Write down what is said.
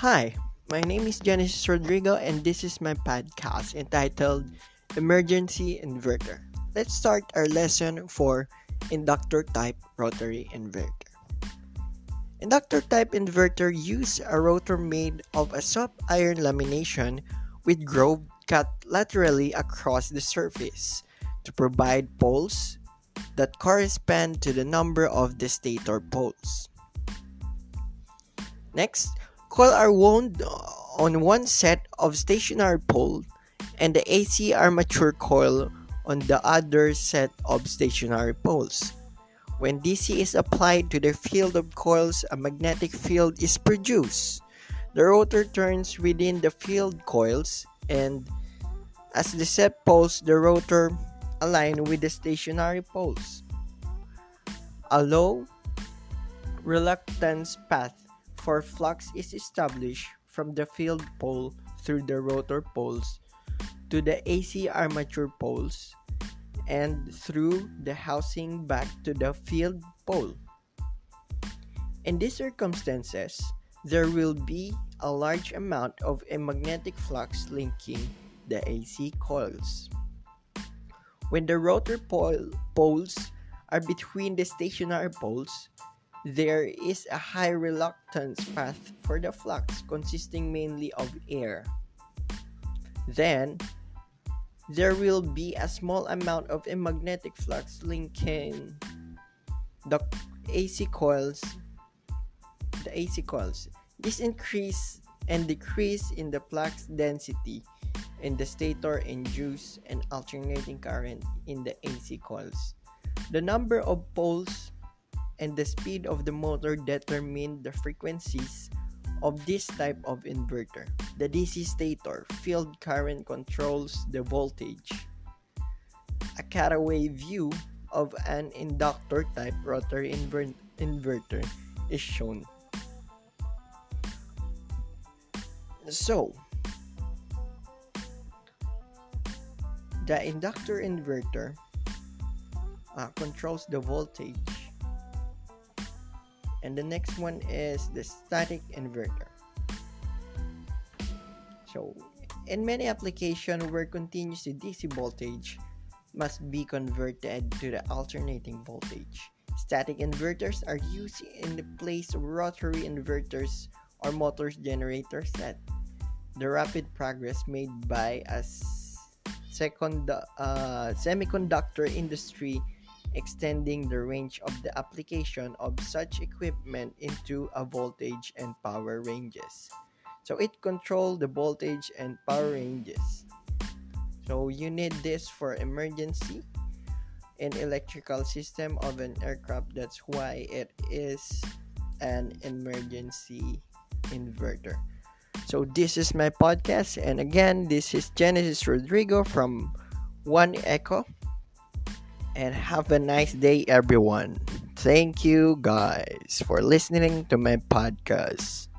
Hi, my name is Genesis Rodrigo, and this is my podcast entitled Emergency Inverter. Let's start our lesson for inductor type rotary inverter. Inductor type inverter use a rotor made of a soft iron lamination with groove cut laterally across the surface to provide poles that correspond to the number of the stator poles. Next, coil are wound on one set of stationary pole and the AC armature coil on the other set of stationary poles. When DC is applied to the field of coils, a magnetic field is produced. The rotor turns within the field coils and as the set poles, the rotor align with the stationary poles. A low reluctance path for flux is established from the field pole through the rotor poles to the AC armature poles and through the housing back to the field pole. In these circumstances, there will be a large amount of a magnetic flux linking the AC coils. When the rotor pole poles are between the stationary poles, there is a high reluctance path for the flux consisting mainly of air. Then, there will be a small amount of a magnetic flux linking the AC coils the AC coils. This increase and decrease in the flux density in the stator induce an alternating current in the AC coils. The number of poles and the speed of the motor determine the frequencies of this type of inverter. The DC stator field current controls the voltage. A cutaway view of an inductor type rotary inver- inverter is shown. So, The inductor inverter uh, controls the voltage. And the next one is the static inverter. So, in many applications where continuous DC voltage must be converted to the alternating voltage, static inverters are used in the place of rotary inverters or motors generators that the rapid progress made by a second uh, semiconductor industry extending the range of the application of such equipment into a voltage and power ranges. So it control the voltage and power ranges. So you need this for emergency in electrical system of an aircraft. That's why it is an emergency inverter. So this is my podcast, and again, this is Genesis Rodrigo from One Echo. And have a nice day, everyone. Thank you, guys, for listening to my podcast.